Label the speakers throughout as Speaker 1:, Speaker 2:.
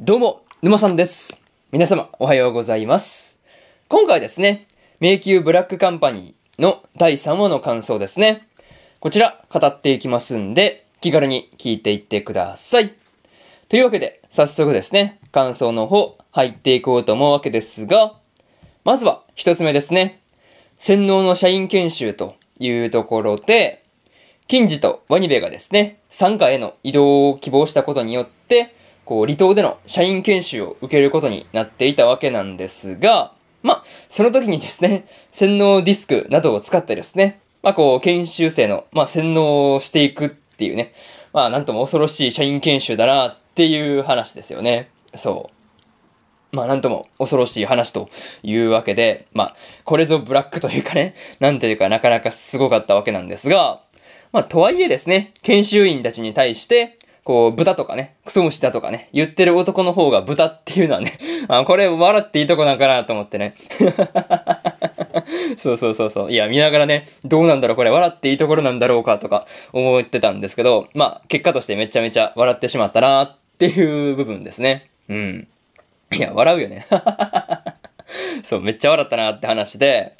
Speaker 1: どうも、沼さんです。皆様、おはようございます。今回ですね、迷宮ブラックカンパニーの第3話の感想ですね。こちら、語っていきますんで、気軽に聞いていってください。というわけで、早速ですね、感想の方、入っていこうと思うわけですが、まずは、一つ目ですね。洗脳の社員研修というところで、金次とワニベがですね、参加への移動を希望したことによって、こう、離島での社員研修を受けることになっていたわけなんですが、まあ、その時にですね、洗脳ディスクなどを使ってですね、まあこう、研修生の、まあ洗脳をしていくっていうね、まあなんとも恐ろしい社員研修だなっていう話ですよね。そう。まあなんとも恐ろしい話というわけで、まあ、これぞブラックというかね、なんていうかなかなかすごかったわけなんですが、まあとはいえですね、研修員たちに対して、こう、豚とかね、クソ虫だとかね、言ってる男の方が豚っていうのはね、あこれ笑っていいとこなんかなと思ってね。そうそうそうそう。いや、見ながらね、どうなんだろう、これ笑っていいところなんだろうかとか思ってたんですけど、まあ、結果としてめちゃめちゃ笑ってしまったなっていう部分ですね。うん。いや、笑うよね。そう、めっちゃ笑ったなって話で、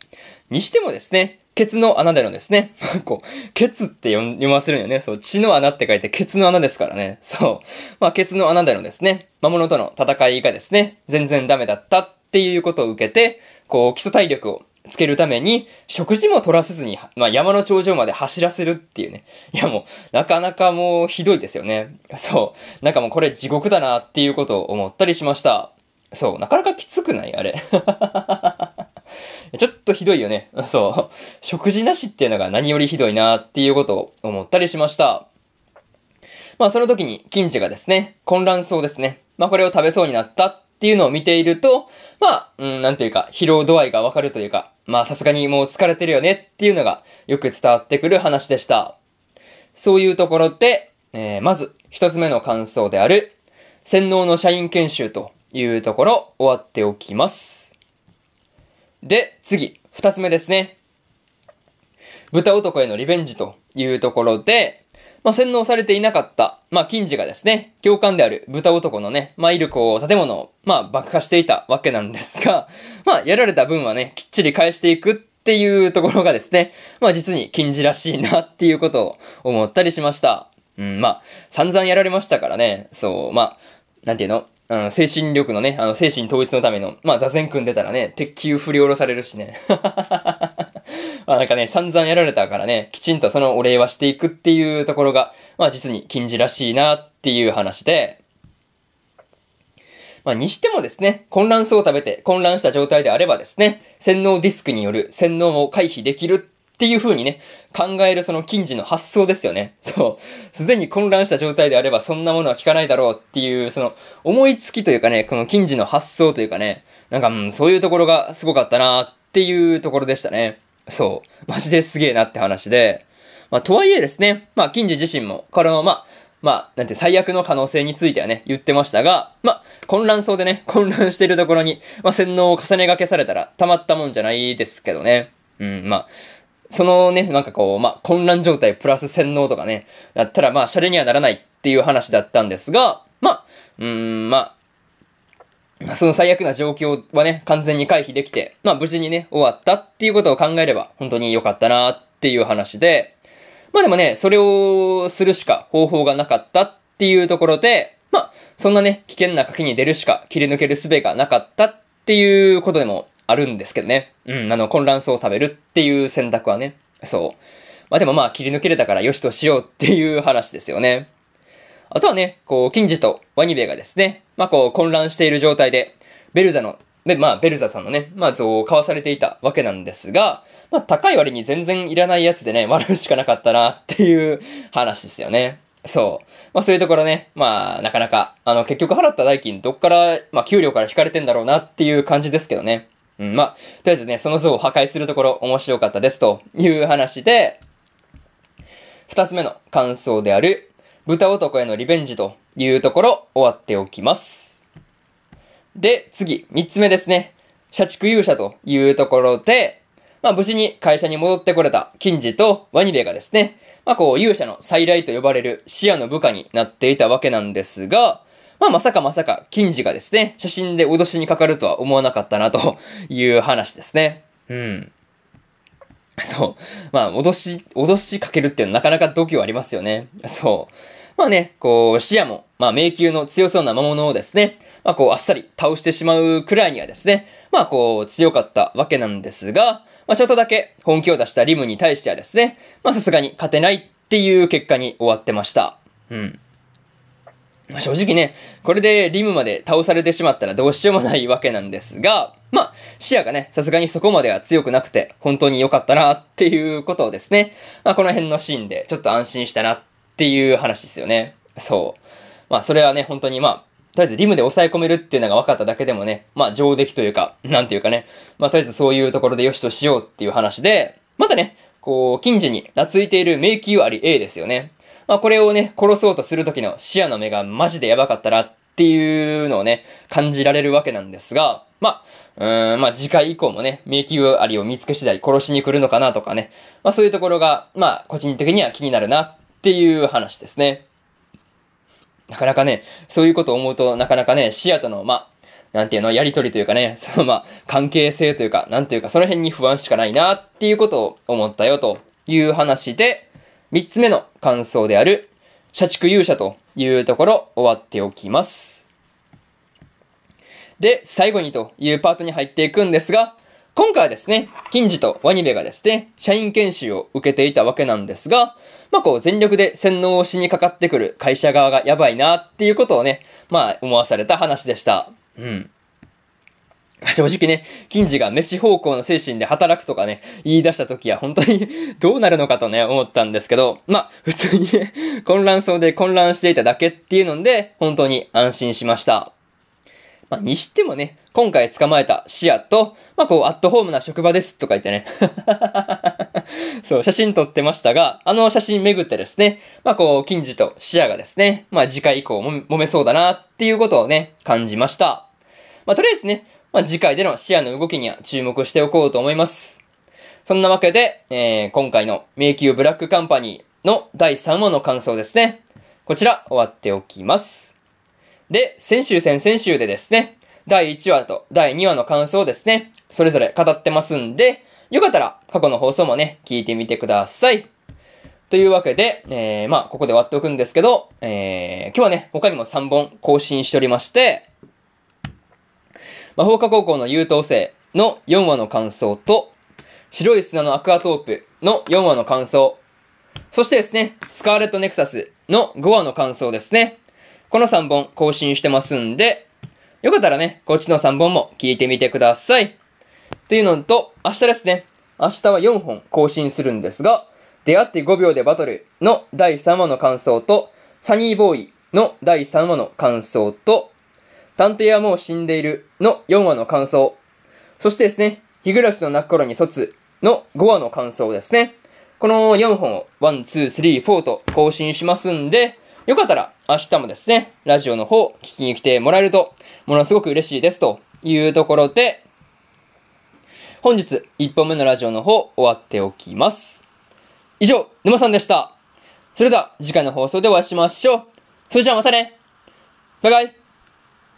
Speaker 1: にしてもですね、ケツの穴でのですね、こう、ケツって読ませるんよね。そう、血の穴って書いてケツの穴ですからね。そう。まあ、ケツの穴でのですね、魔物との戦いがですね、全然ダメだったっていうことを受けて、こう、基礎体力をつけるために、食事も取らせずに、まあ、山の頂上まで走らせるっていうね。いやもう、なかなかもうひどいですよね。そう。なんかもうこれ地獄だなっていうことを思ったりしました。そう。なかなかきつくない？あれ。ちょっとひどいよね。そう。食事なしっていうのが何よりひどいなっていうことを思ったりしました。まあその時に、金次がですね、混乱そうですね。まあこれを食べそうになったっていうのを見ていると、まあ、うん、なんていうか、疲労度合いがわかるというか、まあさすがにもう疲れてるよねっていうのがよく伝わってくる話でした。そういうところで、えー、まず一つ目の感想である、洗脳の社員研修というところ終わっておきます。で、次、二つ目ですね。豚男へのリベンジというところで、まあ、洗脳されていなかった、まあ、金次がですね、教官である豚男のね、まあ、いるこう、建物を、まあ、爆破していたわけなんですが、まあ、やられた分はね、きっちり返していくっていうところがですね、まあ、実に金次らしいなっていうことを思ったりしました。うん、まあ、散々やられましたからね、そう、まあ、なんていうの？あの、精神力のね、あの、精神統一のための、まあ、座禅組んでたらね、鉄球振り下ろされるしね。まあ、なんかね、散々やられたからね、きちんとそのお礼はしていくっていうところが、まあ、実に禁じらしいなっていう話で、まあ、にしてもですね、混乱層を食べて混乱した状態であればですね、洗脳ディスクによる洗脳を回避できるっていう風にね、考えるその近似の発想ですよね。そう。すでに混乱した状態であればそんなものは効かないだろうっていう、その思いつきというかね、この近似の発想というかね、なんか、うん、そういうところがすごかったなっていうところでしたね。そう。マジですげえなって話で。まあ、とはいえですね、まあ、近似自身も、これの、まあ、まあ、なんて、最悪の可能性についてはね、言ってましたが、まあ、混乱そうでね、混乱してるところに、まあ、洗脳を重ね掛けされたら、たまったもんじゃないですけどね。うん、まあ、そのね、なんかこう、まあ、混乱状態プラス洗脳とかね、だったらまあ、シャレにはならないっていう話だったんですが、まあ、うーん、まあ、その最悪な状況はね、完全に回避できて、まあ無事にね、終わったっていうことを考えれば、本当に良かったなっていう話で、まあでもね、それをするしか方法がなかったっていうところで、まあ、そんなね、危険な賭けに出るしか切り抜ける術がなかったっていうことでもあるんですけどね。うん、あの、混乱層を食べるっていう選択はね。そう。まあでもまあ切り抜けれたからよしとしようっていう話ですよね。あとはね、こう、金次とワニベがですね、まあこう、混乱している状態で、ベルザの、で、まあ、ベルザさんのね、まあ、そう、交わされていたわけなんですが、まあ、高い割に全然いらないやつでね、笑うしかなかったなっていう話ですよね。そう。まあ、そういうところね、まあ、なかなか、あの、結局払った代金、どっから、まあ、給料から引かれてんだろうなっていう感じですけどね。うん、まあ、とりあえずね、その像を破壊するところ面白かったですという話で、二つ目の感想である、豚男へのリベンジというところ終わっておきます。で、次、三つ目ですね。社畜勇者というところで、まあ無事に会社に戻ってこれた金次とワニベがですね、まあこう勇者の再来と呼ばれる視野の部下になっていたわけなんですが、まあまさかまさか、金次がですね、写真で脅しにかかるとは思わなかったなという話ですね。うん。そう。まあ、脅し、脅しかけるっていうのはなかなか度胸ありますよね。そう。まあね、こう、視野も、まあ迷宮の強そうな魔物をですね、まあこう、あっさり倒してしまうくらいにはですね、まあこう、強かったわけなんですが、まあちょっとだけ本気を出したリムに対してはですね、まあさすがに勝てないっていう結果に終わってました。うん。まあ、正直ね、これでリムまで倒されてしまったらどうしようもないわけなんですが、まあ、視野がね、さすがにそこまでは強くなくて、本当に良かったなっていうことをですね、まあ、この辺のシーンでちょっと安心したなっていう話ですよね。そう。まあ、それはね、本当にまあ、とりあえずリムで抑え込めるっていうのが分かっただけでもね、まあ、上出来というか、なんていうかね、まあ、とりあえずそういうところで良しとしようっていう話で、またね、こう、近所に懐いている迷宮あり A ですよね。まあこれをね、殺そうとする時の視野の目がマジでやばかったなっていうのをね、感じられるわけなんですが、まあ、うーん、まあ次回以降もね、迷宮ありを見つけ次第殺しに来るのかなとかね、まあそういうところが、まあ個人的には気になるなっていう話ですね。なかなかね、そういうことを思うと、なかなかね、視野との、まあ、なんていうの、やりとりというかね、そのまあ、関係性というか、なんていうか、その辺に不安しかないなっていうことを思ったよという話で、三つ目の感想である、社畜勇者というところ終わっておきます。で、最後にというパートに入っていくんですが、今回はですね、金次とワニベがですね、社員研修を受けていたわけなんですが、まあこう全力で洗脳をしにかかってくる会社側がやばいなっていうことをね、まあ思わされた話でした。うん。正直ね、金次が飯方向の精神で働くとかね、言い出した時は本当に どうなるのかとね、思ったんですけど、まあ、普通にね、混乱そうで混乱していただけっていうので、本当に安心しました。まあ、にしてもね、今回捕まえた視野と、まあ、こう、アットホームな職場ですとか言ってね。そう、写真撮ってましたが、あの写真巡ってですね、まあ、こう、金次と視野がですね、まあ、次回以降も揉めそうだなっていうことをね、感じました。まあ、とりあえずね、まあ、次回での視野の動きには注目しておこうと思います。そんなわけで、えー、今回の迷宮ブラックカンパニーの第3話の感想ですね。こちら終わっておきます。で、先週先々週でですね、第1話と第2話の感想をですね、それぞれ語ってますんで、よかったら過去の放送もね、聞いてみてください。というわけで、えー、まあ、ここで終わっておくんですけど、えー、今日はね、他にも3本更新しておりまして、魔法科高校の優等生の4話の感想と、白い砂のアクアトープの4話の感想、そしてですね、スカーレットネクサスの5話の感想ですね。この3本更新してますんで、よかったらね、こっちの3本も聞いてみてください。というのと、明日ですね。明日は4本更新するんですが、出会って5秒でバトルの第3話の感想と、サニーボーイの第3話の感想と、探偵はもう死んでいるの4話の感想。そしてですね、日暮らしの泣く頃に卒の5話の感想ですね。この4本を1、2、3、4と更新しますんで、よかったら明日もですね、ラジオの方聞きに来てもらえると、ものすごく嬉しいですというところで、本日1本目のラジオの方終わっておきます。以上、沼さんでした。それでは次回の放送でお会いしましょう。それじゃあまたねバイバイ